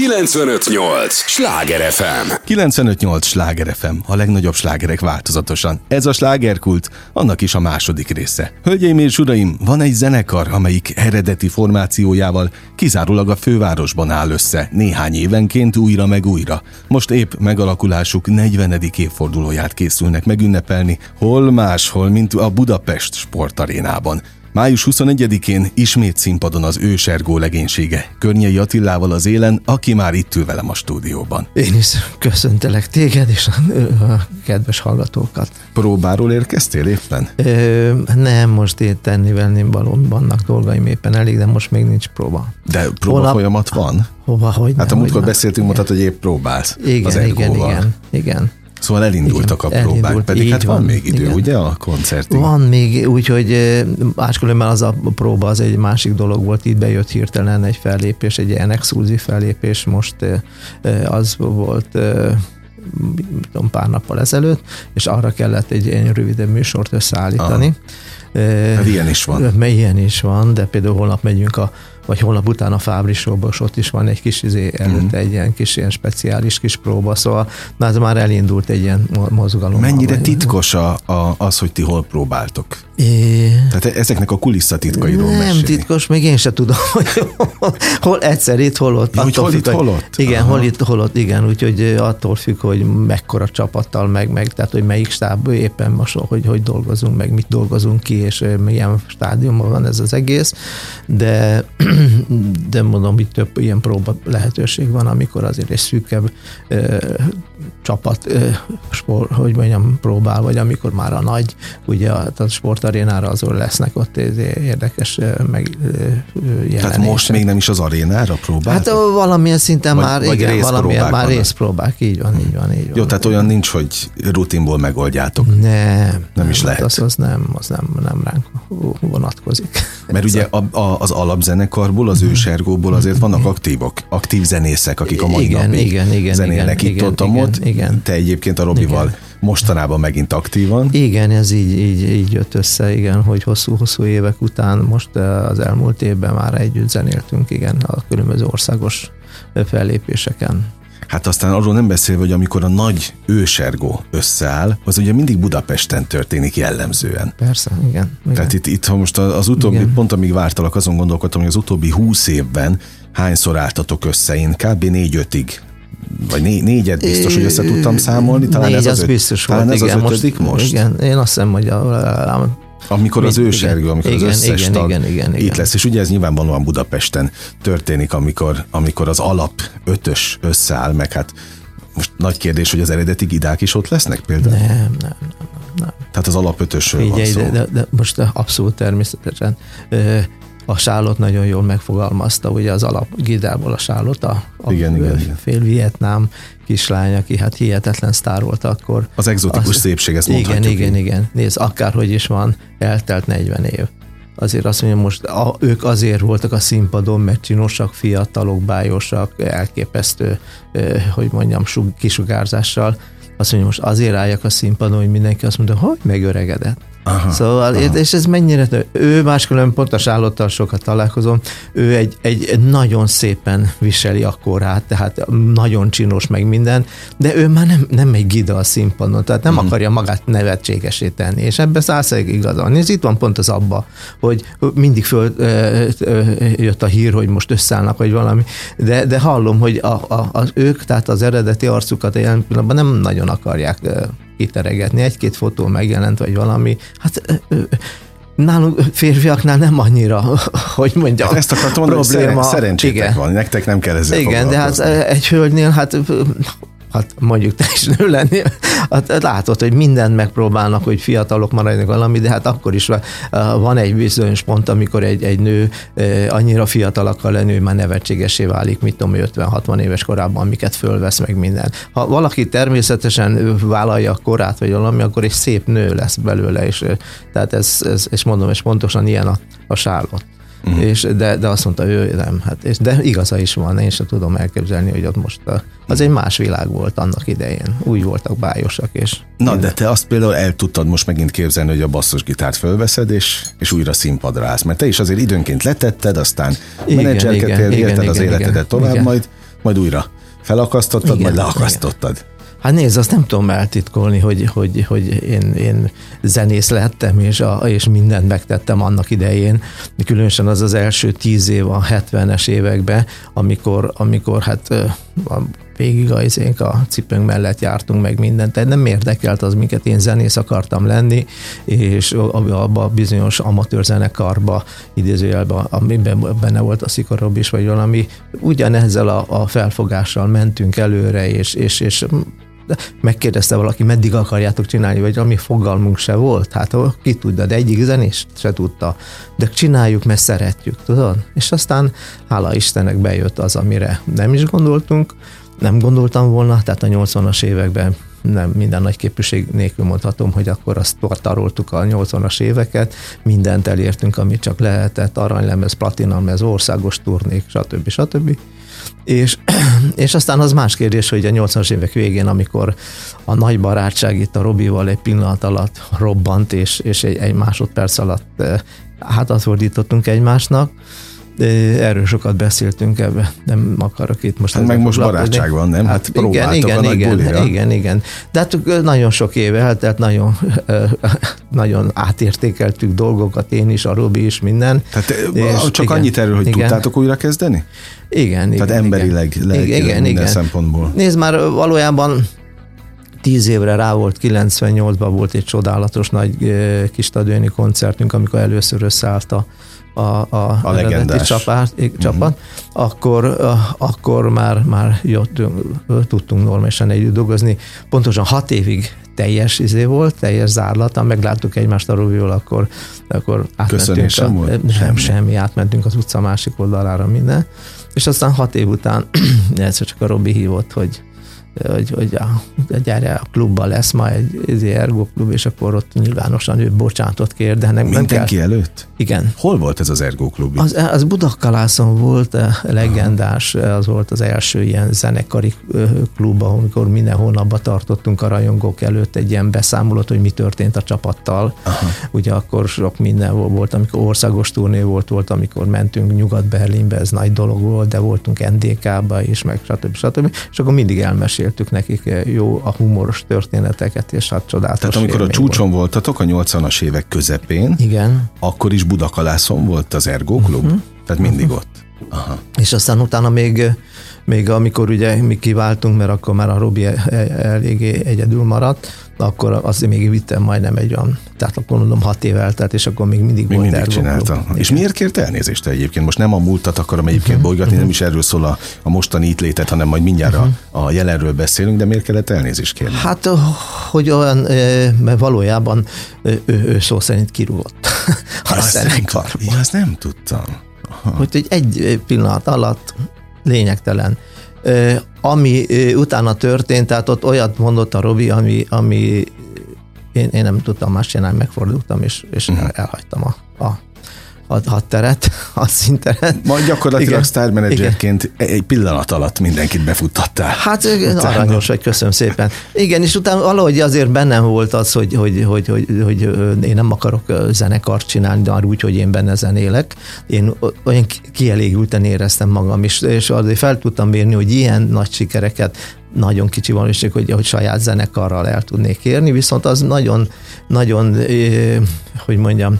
958! Sláger FM! 958! Sláger FM, a legnagyobb slágerek változatosan. Ez a slágerkult, annak is a második része. Hölgyeim és uraim, van egy zenekar, amelyik eredeti formációjával kizárólag a fővárosban áll össze, néhány évenként újra meg újra. Most épp megalakulásuk 40. évfordulóját készülnek megünnepelni, hol máshol, mint a Budapest sportarénában. Május 21-én ismét színpadon az ősergó legénysége, Környei Attilával az élen, aki már itt ül velem a stúdióban. Én is köszöntelek téged és a, a kedves hallgatókat. Próbáról érkeztél éppen? Ö, nem, most én nem való, vannak dolgaim éppen elég, de most még nincs próba. De próba Holnap, folyamat van? Hova, hogy Hát a múltkor beszéltünk, mondtad, hogy épp próbálsz. Igen, igen, igen, igen. Szóval elindultak Igen, a próbák, pedig hát van, van még idő, igen. ugye a koncertig? Van még, úgyhogy máskülönben az a próba az egy másik dolog volt, itt bejött hirtelen egy fellépés, egy ilyen exkluzív fellépés, most az volt tudom, pár nappal ezelőtt, és arra kellett egy ilyen rövidebb műsort összeállítani. Ah. Hát ilyen is van. Mert ilyen is van, de például holnap megyünk a vagy holnap után a Fábrisóba, és ott is van egy kis izé, előtte mm. egy ilyen kis ilyen speciális kis próba, szóval na, ez már elindult egy ilyen mozgalom. Mennyire titkos a, a, az, hogy ti hol próbáltok? É... Tehát ezeknek a kulisszatitkairól Nem mesélni. titkos, még én sem tudom, hogy hol egyszer itt, hol ott. Ja, hogy hol függ, itt, hol ott? Igen, Aha. hol itt, hol ott, igen, úgyhogy attól függ, hogy mekkora csapattal, meg, meg tehát, hogy melyik stáb éppen most, hogy, hogy dolgozunk, meg mit dolgozunk ki, és milyen stádiumban van ez az egész, de de mondom, itt több ilyen próba lehetőség van, amikor azért egy szűkebb ö, csapat, ö, sport, hogy mondjam, próbál, vagy amikor már a nagy, ugye a, a sportarénára azon lesznek ott érdekes meg Tehát most még nem is az arénára próbál? Hát valamilyen szinten vagy, már, vagy igen, valamilyen, már részpróbák, így van, így van, így van. Jó, tehát olyan nincs, hogy rutinból megoldjátok. Nem. Nem is lehet. Az, az nem, az nem, nem ránk vonatkozik. Mert ugye a, a, az alapzenekarból, az ősergóból azért vannak aktívok, aktív zenészek, akik a mai igen, napig igen, igen, zenélnek igen, itt ott, igen, ott. Igen. Te egyébként a Robival igen. Mostanában megint aktívan. Igen, ez így, így, így jött össze, igen, hogy hosszú-hosszú évek után most az elmúlt évben már együtt zenéltünk, igen, a különböző országos fellépéseken. Hát aztán arról nem beszélve, hogy amikor a nagy ősergó összeáll, az ugye mindig Budapesten történik jellemzően. Persze, igen. igen. Tehát itt, itt ha most az utóbbi, igen. pont amíg vártalak, azon gondolkodtam, hogy az utóbbi húsz évben hányszor álltatok össze? Én kb. négy-ötig vagy né, négyet biztos, hogy össze tudtam számolni, talán Négy, ez az, az öt, biztos talán volt, ez igen, az ötödik most, most? Igen, én azt hiszem, hogy a, amikor az ősergő, amikor igen, az összes igen, tag igen, igen, itt igen. lesz, és ugye ez nyilvánvalóan Budapesten történik, amikor, amikor az alap ötös összeáll, meg hát most nagy kérdés, hogy az eredeti gidák is ott lesznek például? Nem, nem, nem. nem. Tehát az alap ötösről van szó. De, de, de most abszolút természetesen a sálot nagyon jól megfogalmazta, ugye az alap gidából a sálot, a, a igen, igen, igen. fél Vietnám kislány, aki hát hihetetlen sztár volt akkor. Az egzotikus az, szépség, ezt Igen, mondhatjuk. igen, így. igen. Nézd, akárhogy is van, eltelt 40 év. Azért azt mondja, most a, ők azért voltak a színpadon, mert csinosak, fiatalok, bájosak, elképesztő, hogy mondjam, kisugárzással. Azt mondja, most azért álljak a színpadon, hogy mindenki azt mondja, hogy megöregedett. Aha, szóval, aha. és ez mennyire, ő máskülönben pont a Sálottal sokat találkozom, ő egy, egy nagyon szépen viseli a korát, tehát nagyon csinos meg minden, de ő már nem, nem egy gida a színpadon, tehát nem uh-huh. akarja magát nevetségesé tenni, és ebben százszerig igazán. És itt van pont az abba, hogy mindig föl ö, ö, jött a hír, hogy most összeállnak, vagy valami, de, de hallom, hogy a, a, az ők, tehát az eredeti arcukat jelen pillanatban nem nagyon akarják kiteregetni. Egy-két fotó megjelent, vagy valami. Hát nálunk férfiaknál nem annyira, hogy mondjam, hát ezt akartam mondani, probléma. szerencsétek igen. van, nektek nem kell ezzel Igen, de hát egy hölgynél, hát hát mondjuk te is nő lennél, hát látod, hogy mindent megpróbálnak, hogy fiatalok maradjanak valami, de hát akkor is van egy bizonyos pont, amikor egy, egy nő annyira fiatal akar lenni, hogy már nevetségesé válik, mit tudom, 50-60 éves korában, amiket fölvesz meg minden. Ha valaki természetesen vállalja a korát, vagy valami, akkor egy szép nő lesz belőle, és tehát ez, ez és mondom, és pontosan ilyen a, a sárlott. Uh-huh. És de, de azt mondta, ő nem, hát, és, de igaza is van, én sem tudom elképzelni, hogy ott most a, az egy más világ volt annak idején. Úgy voltak bájosak, és... Na, de te azt például el tudtad most megint képzelni, hogy a basszusgitárt fölveszed, és, és újra színpadra állsz, mert te is azért időnként letetted, aztán menedzserkedtél, élted az életedet igen, tovább, igen. majd majd újra felakasztottad, igen, majd leakasztottad. Igen. Hát nézd, azt nem tudom eltitkolni, hogy, hogy, hogy én, én zenész lettem, és, a, és mindent megtettem annak idején. Különösen az az első tíz év a 70-es években, amikor, amikor hát a végig a, a cipőnk mellett jártunk meg mindent, tehát nem érdekelt az, minket én zenész akartam lenni, és abba a bizonyos amatőr zenekarba, idézőjelben, amiben benne volt a Szikorob is, vagy valami, ugyanezzel a, a felfogással mentünk előre, és, és, és megkérdezte valaki, meddig akarjátok csinálni, vagy ami fogalmunk se volt. Hát ki tudja, de egyik zenést se tudta. De csináljuk, mert szeretjük, tudod? És aztán hála Istennek bejött az, amire nem is gondoltunk, nem gondoltam volna, tehát a 80-as években nem minden nagy képűség nélkül mondhatom, hogy akkor azt tartaroltuk a 80-as éveket, mindent elértünk, amit csak lehetett, aranylemez, platinamez, országos turnék, stb. stb. És, és aztán az más kérdés, hogy a 80-as évek végén, amikor a nagy barátság itt a Robival egy pillanat alatt robbant, és, és egy, egy másodperc alatt eh, hátat fordítottunk egymásnak, Erről sokat beszéltünk ebbe, nem akarok itt most... Hát meg most barátság van, nem? Hát, hát igen, igen, a igen, igen, igen, igen. De hát nagyon sok éve eltelt, nagyon, nagyon átértékeltük dolgokat, én is, a Robi is, minden. Tehát és csak igen, annyit erről, hogy igen. tudtátok újra kezdeni? Igen, Tehát igen, emberileg, igen, igen, minden igen. szempontból. Nézd, már valójában tíz évre rá volt, 98-ban volt egy csodálatos nagy kis stadioni koncertünk, amikor először összeállt a a, a, a eredeti csapát, uh-huh. csapat, akkor, akkor már, már jöttünk, tudtunk normálisan együtt dolgozni. Pontosan hat évig teljes izé volt, teljes zárlata, megláttuk egymást a Rubival, akkor, akkor átmentünk. A, volt? Nem, semmi. semmi, átmentünk az utca másik oldalára minden. És aztán hat év után egyszer csak a Robi hívott, hogy hogy, hogy a, gyere, a klubban lesz majd egy, egy ergo klub, és akkor ott nyilvánosan ő bocsánatot kér, de nem, Mindenki nem kell. előtt? Igen. Hol volt ez az ergo klub? Az, az Budakalászon volt eh, legendás, Aha. az volt az első ilyen zenekari eh, klub, amikor minden hónapban tartottunk a rajongók előtt egy ilyen beszámolót, hogy mi történt a csapattal. Aha. Ugye akkor sok minden volt, amikor országos turné volt, volt, amikor mentünk Nyugat-Berlinbe, ez nagy dolog volt, de voltunk NDK-ba is, meg stb. stb. És akkor mindig elmesélt meséltük nekik eh, jó a humoros történeteket, és hát csodálatos Tehát amikor a csúcson volt. voltatok a 80-as évek közepén, Igen. akkor is Budakalászon volt az Ergo Klub? Uh-huh. Tehát mindig uh-huh. ott. Aha. És aztán utána még, még amikor ugye mi kiváltunk, mert akkor már a Robi e- e- eléggé egyedül maradt, akkor azért még vittem majdnem egy olyan, tehát akkor mondom hat év eltelt, és akkor még mindig még volt mindig csinálta. És miért kért elnézést egyébként? Most nem a múltat akarom egyébként uh-huh. bolygatni, uh-huh. nem is erről szól a, a mostani itt létet, hanem majd mindjárt uh-huh. a, a jelenről beszélünk, de miért kellett elnézést kérni? Hát, hogy olyan, mert valójában ő, ő szó szerint kirúgott. Ja, azt, nem, ja, azt nem tudtam. Aha. Hogy egy pillanat alatt lényegtelen ami utána történt, tehát ott olyat mondott a Robi, ami, ami én, én nem tudtam más csinálni, megfordultam, és, és uh-huh. elhagytam a, a a hadteret, a szinteret. Majd gyakorlatilag star managerként egy pillanat alatt mindenkit befuttattál. Hát utána. aranyos vagy, köszönöm szépen. Igen, és utána valahogy azért bennem volt az, hogy, hogy, hogy, hogy, hogy én nem akarok zenekart csinálni, de úgy, hogy én benne zenélek. Én olyan kielégülten éreztem magam, és, és azért fel tudtam mérni, hogy ilyen nagy sikereket nagyon kicsi valószínűség, hogy, hogy saját zenekarral el tudnék érni, viszont az nagyon, nagyon, hogy mondjam,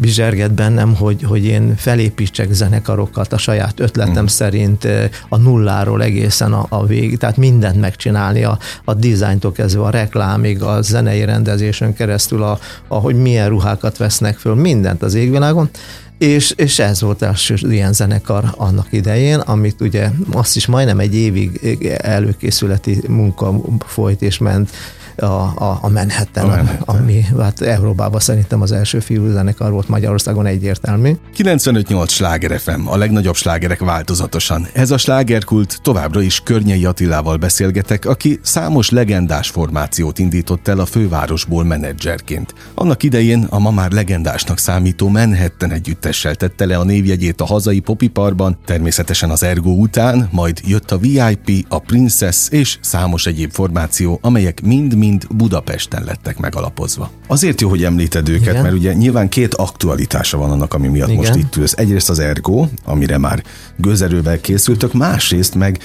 bizserget bennem, hogy, hogy én felépítsek zenekarokat a saját ötletem mm. szerint a nulláról egészen a, a végig, tehát mindent megcsinálni, a, a dizájntól kezdve a reklámig, a zenei rendezésen keresztül, a, a, hogy milyen ruhákat vesznek föl, mindent az égvilágon. És, és ez volt első ilyen zenekar annak idején, amit ugye azt is majdnem egy évig előkészületi munka folyt és ment, a, a, a Manhattan, a Manhattan. ami hát Európában szerintem az első fiú zenekar volt Magyarországon egyértelmű. 95-8 sláger FM, a legnagyobb slágerek változatosan. Ez a slágerkult továbbra is Környei Attilával beszélgetek, aki számos legendás formációt indított el a fővárosból menedzserként. Annak idején a ma már legendásnak számító Manhattan együttessel tette le a névjegyét a hazai popiparban, természetesen az Ergo után, majd jött a VIP, a Princess és számos egyéb formáció, amelyek mind-mind mind Budapesten lettek megalapozva. Azért jó, hogy említed őket, Igen. mert ugye nyilván két aktualitása van annak, ami miatt Igen. most itt ülsz. Egyrészt az Ergo, amire már gőzerővel készültök, másrészt meg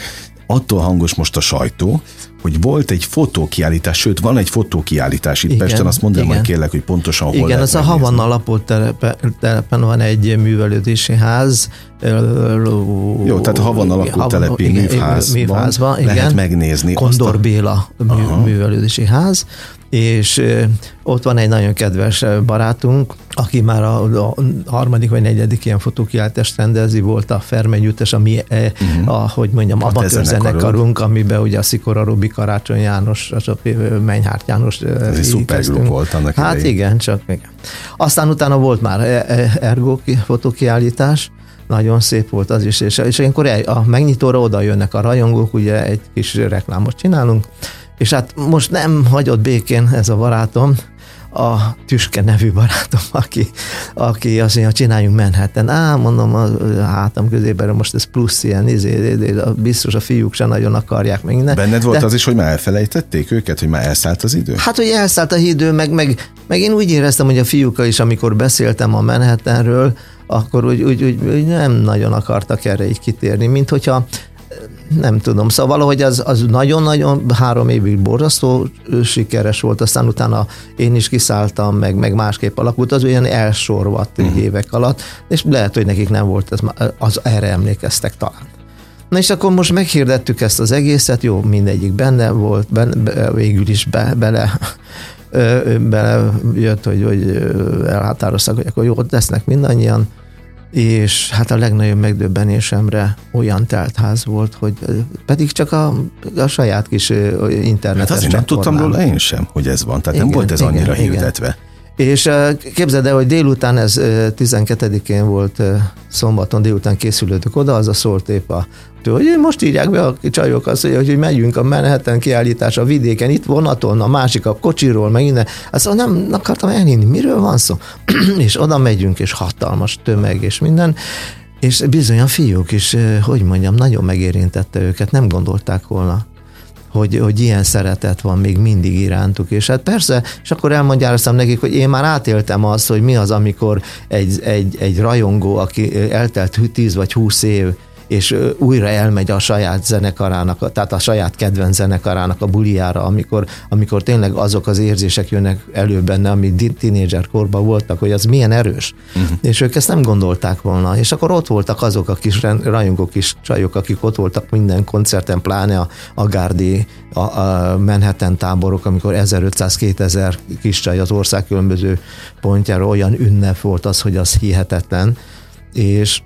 attól hangos most a sajtó, hogy volt egy fotókiállítás, sőt, van egy fotókiállítás itt igen, Pesten, azt mondd el majd kérlek, hogy pontosan hol Igen, az a Havanna alapot telepen, telepen van egy művelődési ház. Jó, tehát a Havanna lakótelepi művházban, művházban igen, lehet megnézni. Kondor a... Béla mű, művelődési ház, és ott van egy nagyon kedves barátunk, aki már a, a harmadik vagy negyedik ilyen fotókiáltást rendezi, volt a Fermenyütes, ami, uh-huh. a, hogy mondjam, a zenekarunk, amiben ugye a Szikora Robi, Karácsony János, a Menyhárt János. Ez egy szupergrup volt annak Hát idején. igen, csak igen. Aztán utána volt már Ergo fotókiállítás, nagyon szép volt az is, és, és ilyenkor a megnyitóra oda jönnek a rajongók, ugye egy kis reklámot csinálunk, és hát most nem hagyott békén ez a barátom, a Tüske nevű barátom, aki, aki azt mondja, csináljunk Manhattan. Á, mondom, a hátam közében most ez plusz ilyen, izé, biztos a fiúk se nagyon akarják meg minden. Benned volt De, az is, hogy már elfelejtették őket, hogy már elszállt az idő? Hát, hogy elszállt a idő, meg, meg, meg én úgy éreztem, hogy a fiúkkal is, amikor beszéltem a Manhattanről, akkor úgy, úgy, úgy, úgy nem nagyon akartak erre így kitérni, mint hogyha nem tudom, szóval valahogy az, az nagyon-nagyon három évig borzasztó sikeres volt, aztán utána én is kiszálltam, meg, meg másképp alakult, az olyan elsorvadt uh-huh. évek alatt, és lehet, hogy nekik nem volt, ez, az erre emlékeztek talán. Na és akkor most meghirdettük ezt az egészet, jó, mindegyik benne volt, benne, végül is be, bele bele jött, hogy, hogy elhatároztak, hogy akkor jó, lesznek mindannyian, és hát a legnagyobb megdöbbenésemre olyan teltház volt, hogy pedig csak a, a saját kis internetes hát azért nem tudtam róla én sem, hogy ez van, tehát igen, nem volt ez annyira igen, hirdetve. És képzeld el, hogy délután, ez 12-én volt szombaton, délután készülődök oda, az a szólt épp a hogy most írják be a csajok azt, hogy, hogy megyünk a Manhattan kiállítás a vidéken, itt vonaton, a másik a kocsiról, meg innen. Azt mondom, nem akartam elhinni, miről van szó? és oda megyünk, és hatalmas tömeg, és minden. És bizony a fiúk is, hogy mondjam, nagyon megérintette őket, nem gondolták volna hogy, hogy ilyen szeretet van még mindig irántuk. És hát persze, és akkor elmagyaráztam nekik, hogy én már átéltem azt, hogy mi az, amikor egy, egy, egy rajongó, aki eltelt 10 vagy 20 év, és újra elmegy a saját zenekarának, tehát a saját kedvenc zenekarának a buliára, amikor, amikor tényleg azok az érzések jönnek elő benne, ami tínédzser korban voltak, hogy az milyen erős. Uh-huh. És ők ezt nem gondolták volna. És akkor ott voltak azok a kis rajongók kis csajok, akik ott voltak minden koncerten, pláne a, a Gárdi, a, a Manhattan táborok, amikor 1500-2000 kis csaj az ország különböző pontjára olyan ünnep volt az, hogy az hihetetlen. És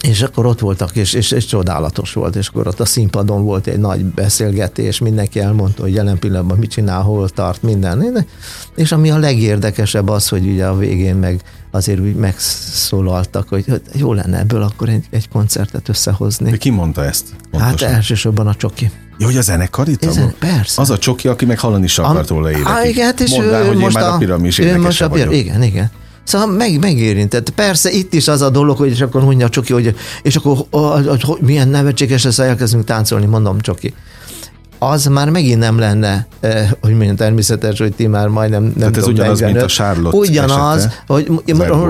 és akkor ott voltak, és, és, és csodálatos volt, és akkor ott a színpadon volt egy nagy beszélgetés, mindenki elmondta, hogy jelen pillanatban mit csinál, hol tart, minden. És ami a legérdekesebb az, hogy ugye a végén meg azért úgy megszólaltak, hogy, hogy jó lenne ebből akkor egy, egy koncertet összehozni. De ki mondta ezt? Pontosan? Hát elsősorban a csoki. Jó, hogy a zenekari tagok? Persze. Az a csoki, aki meg hallani is akart róla évekig. Á, igen, hát és Mondd hogy most én már a, a piramis most a, vagyok. Igen, igen. Szóval meg, megérintett. Persze itt is az a dolog, hogy és akkor mondja Csoki, hogy és akkor hogy, hogy, milyen nevetséges lesz, elkezdünk táncolni, mondom Csoki az már megint nem lenne, eh, hogy mondjam, természetes, hogy ti már majdnem nem Tehát ez tudom, ugyanaz, 45. mint a Charlotte Ugyanaz, esete, hogy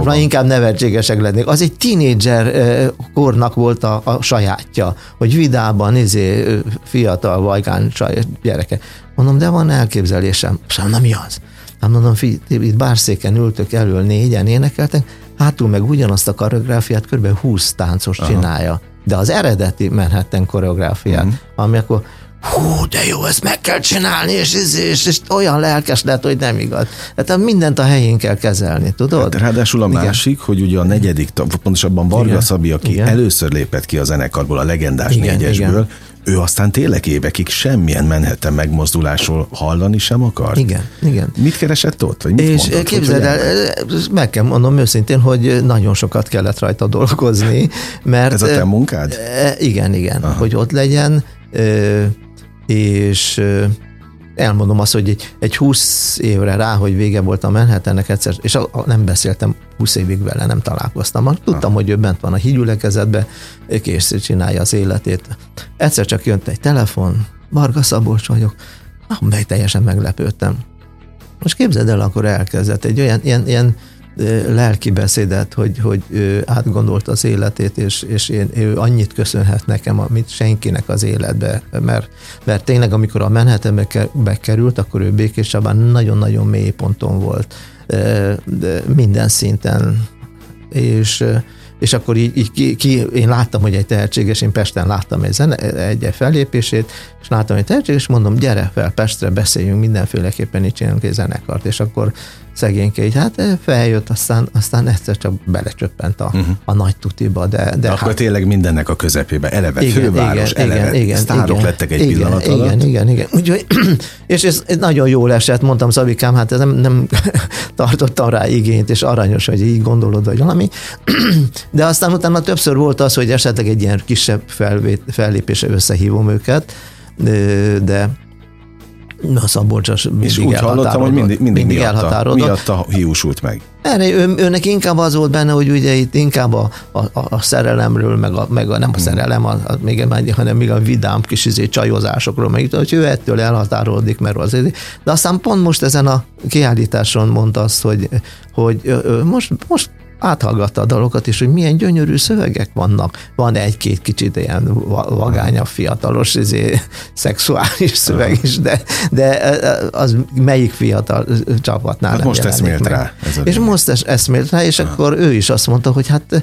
már inkább nevetségesek lennék. Az egy tínédzser eh, kornak volt a, a sajátja, hogy vidában, izé, fiatal, vajkán csaj, gyereke. Mondom, de van elképzelésem. Szóval, na mi az? Hát mondom, fi, itt bárszéken ültök elől négyen énekeltek, hátul meg ugyanazt a koreográfiát kb. 20 táncos Aha. csinálja. De az eredeti Manhattan koreográfiát, uh-huh. ami akkor hú, de jó, ezt meg kell csinálni, és, és, és, és olyan lelkes lett, hogy nem igaz. Tehát mindent a helyén kell kezelni, tudod? Hát, ráadásul a Igen. másik, hogy ugye a negyedik, pontosabban Varga Igen. Szabi, aki Igen. először lépett ki a zenekarból, a legendás Igen. négyesből, Igen ő aztán tényleg évekig semmilyen menhetem megmozdulásról hallani sem akar. Igen, igen. Mit keresett ott? Vagy mit és mondott, képzeld el, meg kell mondom őszintén, hogy nagyon sokat kellett rajta dolgozni, mert... Ez a te munkád? Igen, igen, Aha. hogy ott legyen, és elmondom azt, hogy egy, egy 20 évre rá, hogy vége volt a Manhattannek egyszer, és a, a, nem beszéltem 20 évig vele, nem találkoztam. Tudtam, ha. hogy ő bent van a hídgyülekezetbe, kész csinálja az életét. Egyszer csak jött egy telefon, Varga Szabolcs vagyok, ah, mely teljesen meglepődtem. Most képzeld el, akkor elkezdett egy olyan ilyen, ilyen lelki beszédet, hogy, hogy átgondolt az életét, és, és én, ő annyit köszönhet nekem, amit senkinek az életbe, mert, mert tényleg amikor a Manhattanbe bekerült, akkor ő Békés Csabán nagyon-nagyon mély ponton volt minden szinten, és és akkor így, így ki, ki, én láttam, hogy egy tehetséges, én Pesten láttam egy, zene, egy fellépését, és láttam, hogy tehetséges, mondom, gyere fel Pestre, beszéljünk mindenféleképpen, így csinálunk egy zenekart, és akkor szegényke, így hát eh, feljött, aztán, aztán egyszer csak belecsöppent a, uh-huh. a nagy tutiba. De, de Akkor hát, tényleg mindennek a közepébe, eleve igen, főváros, igen, eleve igen, sztárok igen, lettek egy igen, pillanat igen, alatt. Igen, igen, igen. Úgyhogy, és ez, ez nagyon jól esett, mondtam Szabikám, hát ez nem, nem tartottam rá igényt, és aranyos, hogy így gondolod, vagy valami. De aztán utána többször volt az, hogy esetleg egy ilyen kisebb felvét, fellépése összehívom őket, de Na, Szabolcsas mindig És úgy hallottam, hogy mindig, mindig, mindig miatta, miatta hiúsult meg. Erre, ő, őnek inkább az volt benne, hogy ugye itt inkább a, a, a szerelemről, meg, a, meg a, nem a hmm. szerelem, a, a, még, hanem még a vidám kis izé, csajozásokról, meg hogy ő ettől elhatárolódik, mert az De aztán pont most ezen a kiállításon mondta azt, hogy, hogy most, most áthallgatta a dalokat, és hogy milyen gyönyörű szövegek vannak. Van egy-két kicsit ilyen vagányabb, fiatalos, izé, szexuális szöveg is, de, de az melyik fiatal csapatnál hát most eszmélt rá. Ez és most eszmélt rá, és akkor ő is azt mondta, hogy hát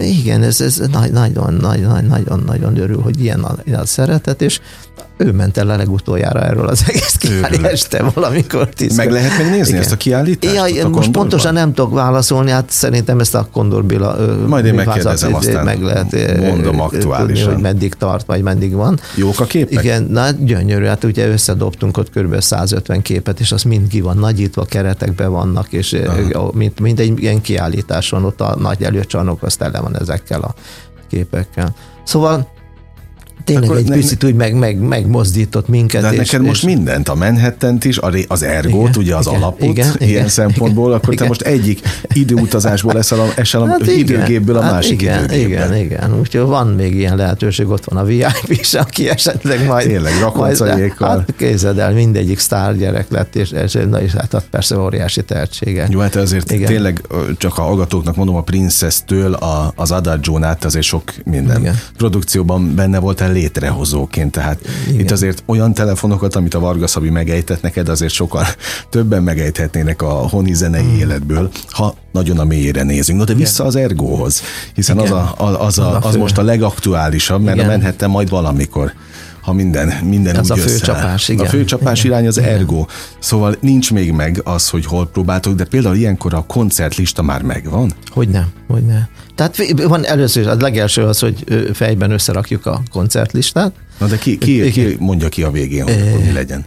igen, ez, ez nagyon, nagyon, nagyon, nagyon örül, hogy ilyen a, a szeretet, és ő ment el a legutoljára erről az egész este valamikor. Tíz meg lehet megnézni Igen. ezt a kiállítást? Ja, most kondorban? pontosan nem tudok válaszolni, hát szerintem ezt a Kondor Béla Majd én megkérdezem, aztán meg lehet mondom aktuálisan. Tudni, hogy meddig tart, vagy meddig van. Jók a képek? Igen, na gyönyörű, hát ugye összedobtunk ott kb. 150 képet, és az mind ki van nagyítva, keretekben vannak, és mint, mint egy ilyen kiállítás van, ott a nagy előcsarnok, azt tele van ezekkel a képekkel. Szóval tényleg Akkor egy ne, picit úgy meg, meg, megmozdított minket. De és, neked és most mindent, a manhattan is, az ergót, igen, ugye az igen, alapot, igen, ilyen igen, szempontból, akkor igen. te most egyik időutazásból esel a, esel a hát időgépből a hát másik igen, időgépbe. Igen, igen, úgyhogy van még ilyen lehetőség, ott van a VIP is, aki esetleg majd... Tényleg, rakoncaiékkal. Hát képzeld el, mindegyik sztár gyerek lett, és, és na is hát persze óriási tehetsége. Jó, hát azért igen. tényleg csak a hallgatóknak mondom, a Princess-től a, az Adagio-n át azért sok minden igen. produkcióban benne volt el létrehozóként. Tehát Igen. itt azért olyan telefonokat, amit a Varga Szabi megejtett neked, azért sokan többen megejthetnének a honi zenei hmm. életből, ha nagyon a mélyére nézünk. No, de vissza az ergóhoz, hiszen az, a, az, a, az most a legaktuálisabb, mert Igen. a menhettem majd valamikor ha minden, minden Ez úgy a főcsapás, igen. A főcsapás igen. irány az igen. ergo. Szóval nincs még meg az, hogy hol próbáltok, de például ilyenkor a koncertlista már megvan? Hogy nem, hogy nem. Tehát van először, a legelső az, hogy fejben összerakjuk a koncertlistát. Na de ki, ki, ki mondja ki a végén, hogy e, mi legyen?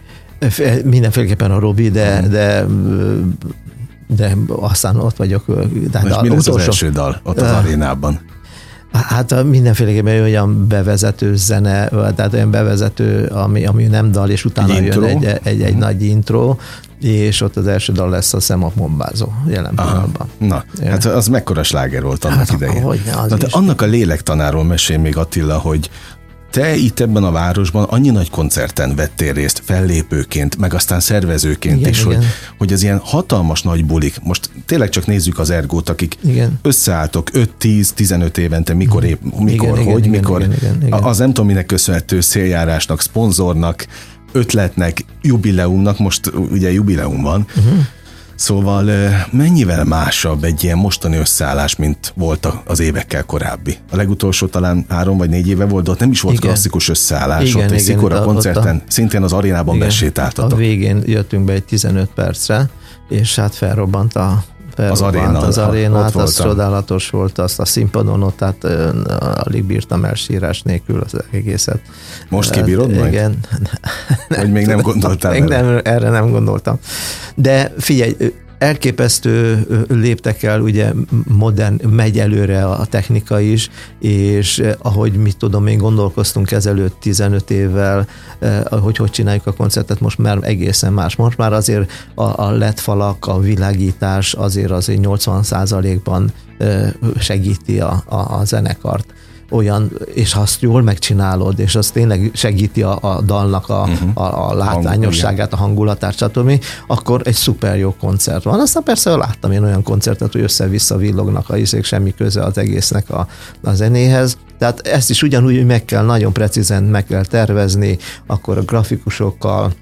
Mindenféleképpen a Robi, de, uh-huh. de de aztán ott vagyok. De, Most mi lesz utolsó, az első dal ott az uh, arénában? Hát mindenféleképpen olyan bevezető zene, tehát olyan bevezető, ami, ami nem dal, és utána egy jön egy, egy, egy, egy nagy intro, és ott az első dal lesz a Szem a bombázó jelen pillanatban. Na, ja. hát az mekkora sláger volt annak hát, idején. Hogy ne, az Na, de annak a lélektanáról mesél még Attila, hogy te itt ebben a városban annyi nagy koncerten vettél részt, fellépőként, meg aztán szervezőként igen, is, igen. Hogy, hogy az ilyen hatalmas nagy bulik, most tényleg csak nézzük az ergót, akik igen. összeálltok 5-10-15 évente, mikor, épp, mikor igen, hogy, igen, mikor, igen, igen, igen. az nem tudom minek köszönhető széljárásnak, szponzornak, ötletnek, jubileumnak, most ugye jubileum van, uh-huh Szóval mennyivel másabb egy ilyen mostani összeállás, mint volt az évekkel korábbi? A legutolsó talán három vagy négy éve volt, de ott nem is volt igen. klasszikus összeállás. Igen, ott egy Szikora koncerten, a, szintén az arénában besétáltatok. A végén jöttünk be egy 15 percre, és hát felrobbant a az aréna, az arénát, az csodálatos volt, azt a színpadon ott, tehát alig bírtam el sírás nélkül az egészet. Most kibírod hát, majd? Igen. Vagy még nem gondoltál még nem, erre nem gondoltam. De figyelj, elképesztő léptek el, ugye modern, megy előre a technika is, és ahogy mit tudom én gondolkoztunk ezelőtt 15 évvel, hogy hogy csináljuk a koncertet, most már egészen más. Most már azért a, a LED falak, a világítás azért azért 80 ban segíti a, a, a zenekart olyan, és ha azt jól megcsinálod, és az tényleg segíti a, a dalnak a, uh-huh. a, a látványosságát, a hangulatát, stb., akkor egy szuper jó koncert van. Aztán persze láttam én olyan koncertet, hogy össze-vissza villognak a izék, semmi köze az egésznek a, a zenéhez. Tehát ezt is ugyanúgy meg kell, nagyon precízen meg kell tervezni, akkor a grafikusokkal,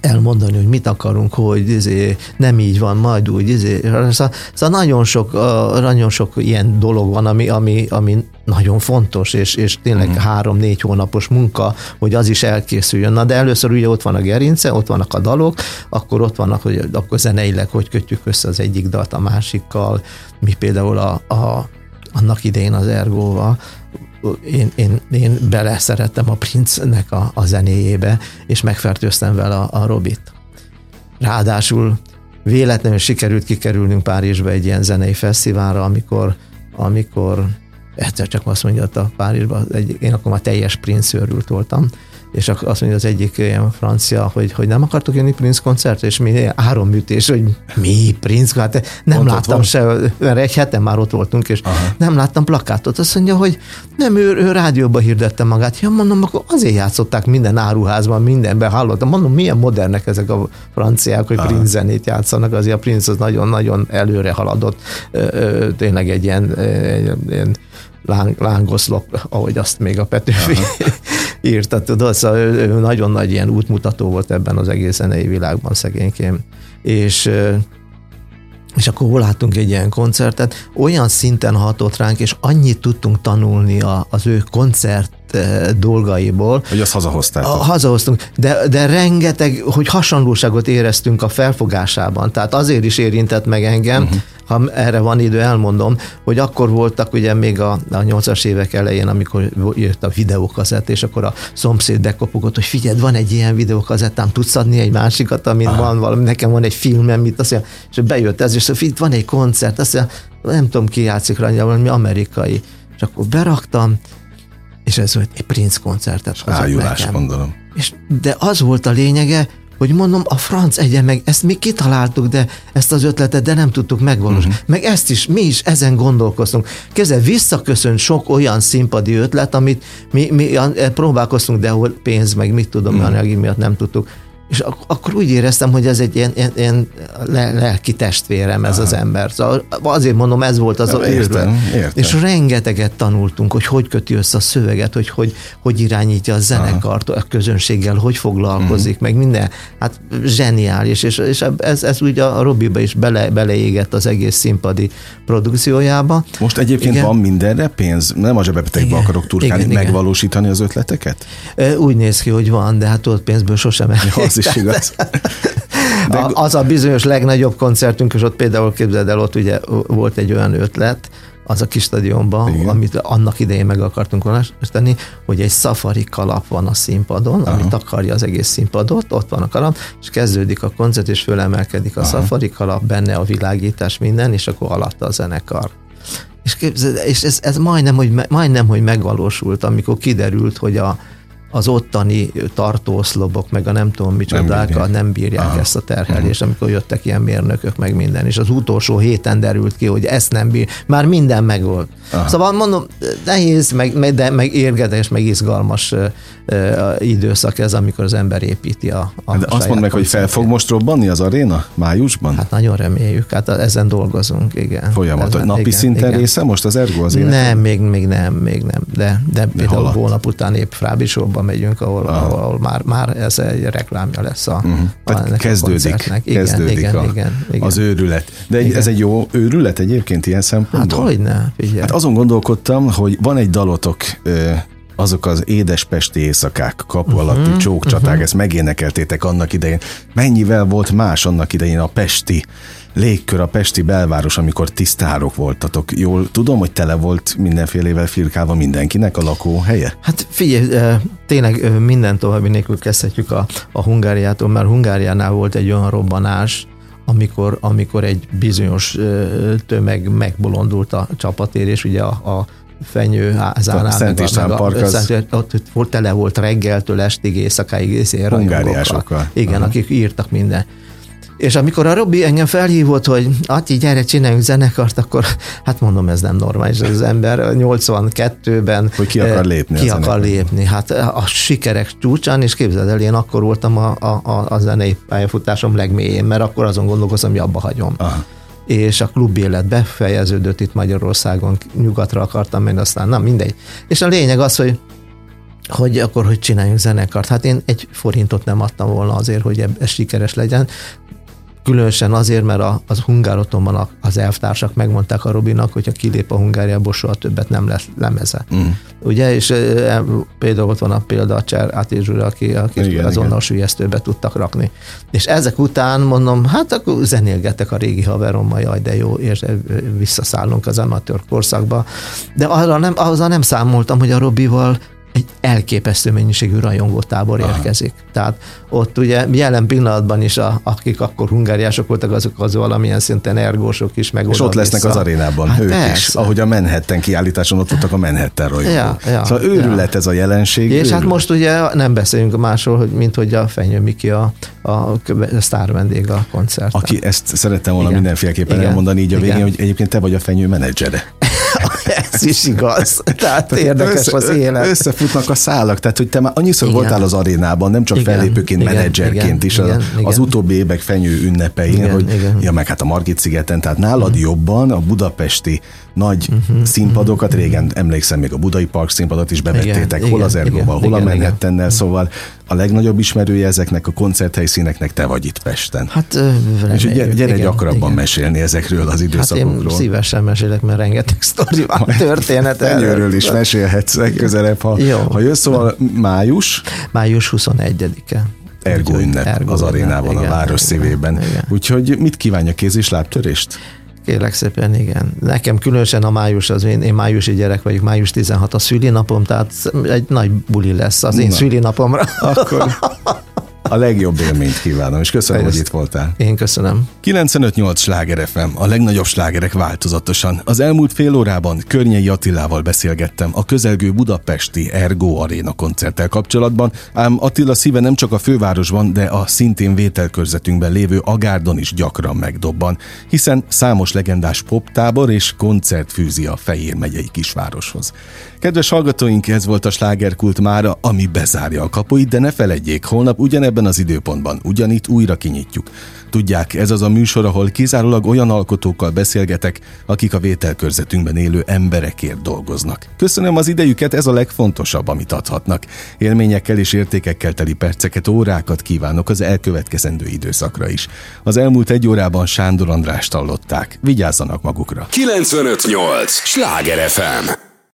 elmondani, hogy mit akarunk, hogy izé, nem így van, majd úgy. Izé. Szóval, szóval nagyon, sok, nagyon sok ilyen dolog van, ami, ami, ami nagyon fontos, és, és tényleg uh-huh. három-négy hónapos munka, hogy az is elkészüljön. Na, de először ugye ott van a gerince, ott vannak a dalok, akkor ott vannak, hogy akkor zeneileg hogy kötjük össze az egyik dalt a másikkal, mi például a, a annak idején az Ergóval, én, én, én bele szerettem a Prince-nek a, a zenéjébe, és megfertőztem vele a, a Robit. Ráadásul véletlenül sikerült kikerülnünk Párizsba egy ilyen zenei fesztiválra, amikor, amikor egyszer csak azt mondja, a Párizsban, egy, én akkor már teljes Prince őrült voltam, és azt mondja az egyik ilyen francia, hogy, hogy nem akartok jönni Prince koncertre, és mi áromműtés, hogy mi Prince, hát nem Pont láttam se, mert egy hete már ott voltunk, és Aha. nem láttam plakátot. Azt mondja, hogy nem, ő, ő rádióba hirdette magát. Ja, mondom, akkor azért játszották minden áruházban, mindenben hallottam. Mondom, milyen modernek ezek a franciák, hogy Aha. Prince zenét játszanak, azért a Prince az nagyon-nagyon előre haladott, tényleg egy ilyen, egy, ilyen láng, lángoszlop, ahogy azt még a Petőfi írta, tudod, szóval ő, ő nagyon nagy ilyen útmutató volt ebben az egész zenei világban szegénykém. És és akkor hol láttunk egy ilyen koncertet, olyan szinten hatott ránk, és annyit tudtunk tanulni a, az ő koncert dolgaiból. Hogy azt hazahozták. Hazahoztunk, de, de rengeteg, hogy hasonlóságot éreztünk a felfogásában, tehát azért is érintett meg engem, uh-huh ha erre van idő, elmondom, hogy akkor voltak ugye még a, a 80-as évek elején, amikor jött a videókazett, és akkor a szomszéd bekopogott, hogy figyeld, van egy ilyen videókazettám, tudsz adni egy másikat, amin Aha. van valami, nekem van egy filmem, mit azt mondja, és bejött ez, és szóval, itt van egy koncert, azt mondja, nem tudom ki játszik rá, valami amerikai. És akkor beraktam, és ez volt egy Prince koncertet. Ájulás, gondolom. És, de az volt a lényege, hogy mondom, a franc egyen meg, ezt mi kitaláltuk, de ezt az ötletet, de nem tudtuk megvalósítani. Uh-huh. Meg ezt is, mi is ezen gondolkoztunk. Keze visszaköszönt sok olyan színpadi ötlet, amit mi, mi próbálkoztunk, de ahol pénz, meg mit tudom, uh-huh. anyagi miatt nem tudtuk és ak- akkor úgy éreztem, hogy ez egy ilyen, ilyen, ilyen lelki testvérem ez Aha. az ember. Szóval azért mondom, ez volt az ja, a értem, értem. És rengeteget tanultunk, hogy hogy köti össze a szöveget, hogy hogy, hogy irányítja a zenekart Aha. a közönséggel, hogy foglalkozik, mm. meg minden. Hát zseniális, és, és ez, ez úgy a Robiba is bele, beleégett az egész színpadi produkciójába. Most egyébként igen. van mindenre pénz? Nem a zsebepetekbe akarok turkálni, igen, megvalósítani igen. az ötleteket? Úgy néz ki, hogy van, de hát ott pénzből sosem elég is igaz. De... A, az a bizonyos legnagyobb koncertünk, és ott például képzeld el, ott ugye volt egy olyan ötlet, az a kis stadionban, Igen. amit annak idején meg akartunk volna tenni, hogy egy safari kalap van a színpadon, Aha. ami takarja az egész színpadot, ott van a kalap, és kezdődik a koncert, és fölemelkedik a Aha. safari kalap, benne a világítás, minden, és akkor alatta a zenekar. És, képzeld, és ez, ez majdnem, hogy, majdnem, hogy megvalósult, amikor kiderült, hogy a, az ottani tartóoszlopok, meg a nem tudom micsodák, nem nem bírják Aha. ezt a terhelést, amikor jöttek ilyen mérnökök, meg minden. És az utolsó héten derült ki, hogy ezt nem bír. Már minden megvolt. Aha. Szóval mondom, nehéz, meg, de meg érgedes, meg izgalmas időszak ez, amikor az ember építi a, a De azt mondd meg, hogy fel fog most robbanni az aréna májusban? Hát nagyon reméljük, hát ezen dolgozunk, igen. Folyamatos. Ezen, Napi igen, szinten igen. része most az Ergo az élet? Nem, még, még nem, még nem. De, de, például hónap után épp Frábisóba megyünk, ahol, ah. ahol már, már ez egy reklámja lesz a, uh-huh. a Tehát kezdődik, a igen, kezdődik igen, a, igen, igen, az őrület. De igen. ez egy jó őrület egyébként ilyen szempontból? Hát hogyne, figyelj. Hát azon gondolkodtam, hogy van egy dalotok, azok az édespesti éjszakák, kapu uh-huh, alatti csókcsaták, uh-huh. ezt megénekeltétek annak idején. Mennyivel volt más annak idején a pesti légkör, a pesti belváros, amikor tisztárok voltatok. Jól tudom, hogy tele volt mindenfélevel firkálva mindenkinek a lakóhelye? Hát figyelj, tényleg minden további nélkül kezdhetjük a, a Hungáriától, mert Hungáriánál volt egy olyan robbanás, amikor, amikor egy bizonyos tömeg megbolondult a csapatér, és ugye a, a fenyőházánál. A Szent István Park az... Ott volt, tele volt reggeltől estig, éjszakáig. Hungáriásokkal. Igen, Aha. akik írtak minden. És amikor a Robi engem felhívott, hogy Ati, gyere, csináljunk zenekart, akkor hát mondom, ez nem normális, az ember 82-ben hogy ki akar lépni. Ki akar lépni. Hát a sikerek csúcsán, és képzeld el, én akkor voltam a, a, a zenei pályafutásom legmélyén, mert akkor azon gondolkozom, hogy abba hagyom. Aha és a klub élet befejeződött itt Magyarországon, nyugatra akartam menni, aztán nem, mindegy. És a lényeg az, hogy hogy akkor hogy csináljunk zenekart. Hát én egy forintot nem adtam volna azért, hogy ez sikeres legyen. Különösen azért, mert a, az Hungárotonban az elvtársak megmondták a Robinak, hogy ha kilép a Hungáriából, soha többet nem lesz lemeze. Mm. Ugye, és e, például ott van a példa a Cser Átézsúra, aki, aki igen, azonnal sülyeztőbe tudtak rakni. És ezek után mondom, hát akkor zenélgetek a régi haverommal, jaj, de jó, és visszaszállunk az amatőr korszakba. De arra nem, azzal nem számoltam, hogy a Robival egy elképesztő mennyiségű rajongótábor Aha. érkezik. Tehát ott ugye jelen pillanatban is, a, akik akkor hungáriások voltak, azok az valamilyen szinten ergósok is, meg És ott lesznek vissza. az arénában, hát ők persze. is. Ahogy a Manhattan kiállításon ott voltak a Manhattan rajongók. Ja, ja, szóval őrület ja. ez a jelenség. És hát őrület. hát most ugye nem beszélünk másról, hogy mint hogy a Fenyő Miki a, a, a sztár vendég a koncert. Aki ezt szerettem volna Igen. mindenféleképpen Igen. elmondani így a végén, Igen. hogy egyébként te vagy a Fenyő menedzsere. Ez is igaz. Tehát érdekes össze, az élet. Összefutnak a szálak, tehát hogy te már annyiszor igen. voltál az arénában, nem csak igen, fellépőként, igen, menedzserként igen, is igen, a, igen. az utóbbi évek fenyő ünnepein, igen, hogy igen. ja, meg hát a Margit szigeten, tehát nálad mm. jobban a budapesti nagy uh-huh, színpadokat, uh-huh. régen emlékszem, még a Budai Park színpadot is bevettétek, igen, hol igen, az Ergóval, hol igen, a Manhattannel, szóval a legnagyobb ismerője ezeknek a koncerthelyszíneknek te vagy itt Pesten. Hát, reméljük, És gyere, gyere igen, gyakrabban igen. mesélni ezekről az időszakokról. Hát én szívesen mesélek, mert rengeteg sztori van, történet. Fenyőről is mesélhetsz legközelebb, ha, Jó. ha jössz, szóval május. Május 21-e. Ergo ünnep Ergo az arénában, igen, a város igen, szívében. Igen. Úgyhogy mit kívánja kéz és lábtörést? Kérlek szépen, igen. Nekem különösen a május, az én, én májusi gyerek vagyok, május 16 a szülinapom, tehát egy nagy buli lesz az én Na, szülinapomra. Akkor a legjobb élményt kívánom, és köszönöm, Ezt. hogy itt voltál. Én köszönöm. 95-8 sláger FM, a legnagyobb slágerek változatosan. Az elmúlt fél órában Környei Attilával beszélgettem a közelgő budapesti Ergo Arena koncerttel kapcsolatban, ám Attila szíve nem csak a fővárosban, de a szintén vételkörzetünkben lévő Agárdon is gyakran megdobban, hiszen számos legendás poptábor és koncert fűzi a Fehér megyei kisvároshoz. Kedves hallgatóink, ez volt a slágerkult mára, ami bezárja a kapuit, de ne feledjék, holnap ugyanebben az időpontban, ugyanitt újra kinyitjuk. Tudják, ez az a műsor, ahol kizárólag olyan alkotókkal beszélgetek, akik a vételkörzetünkben élő emberekért dolgoznak. Köszönöm az idejüket, ez a legfontosabb, amit adhatnak. Élményekkel és értékekkel teli perceket, órákat kívánok az elkövetkezendő időszakra is. Az elmúlt egy órában Sándor Andrást hallották. Vigyázzanak magukra. 958! Sláger FM!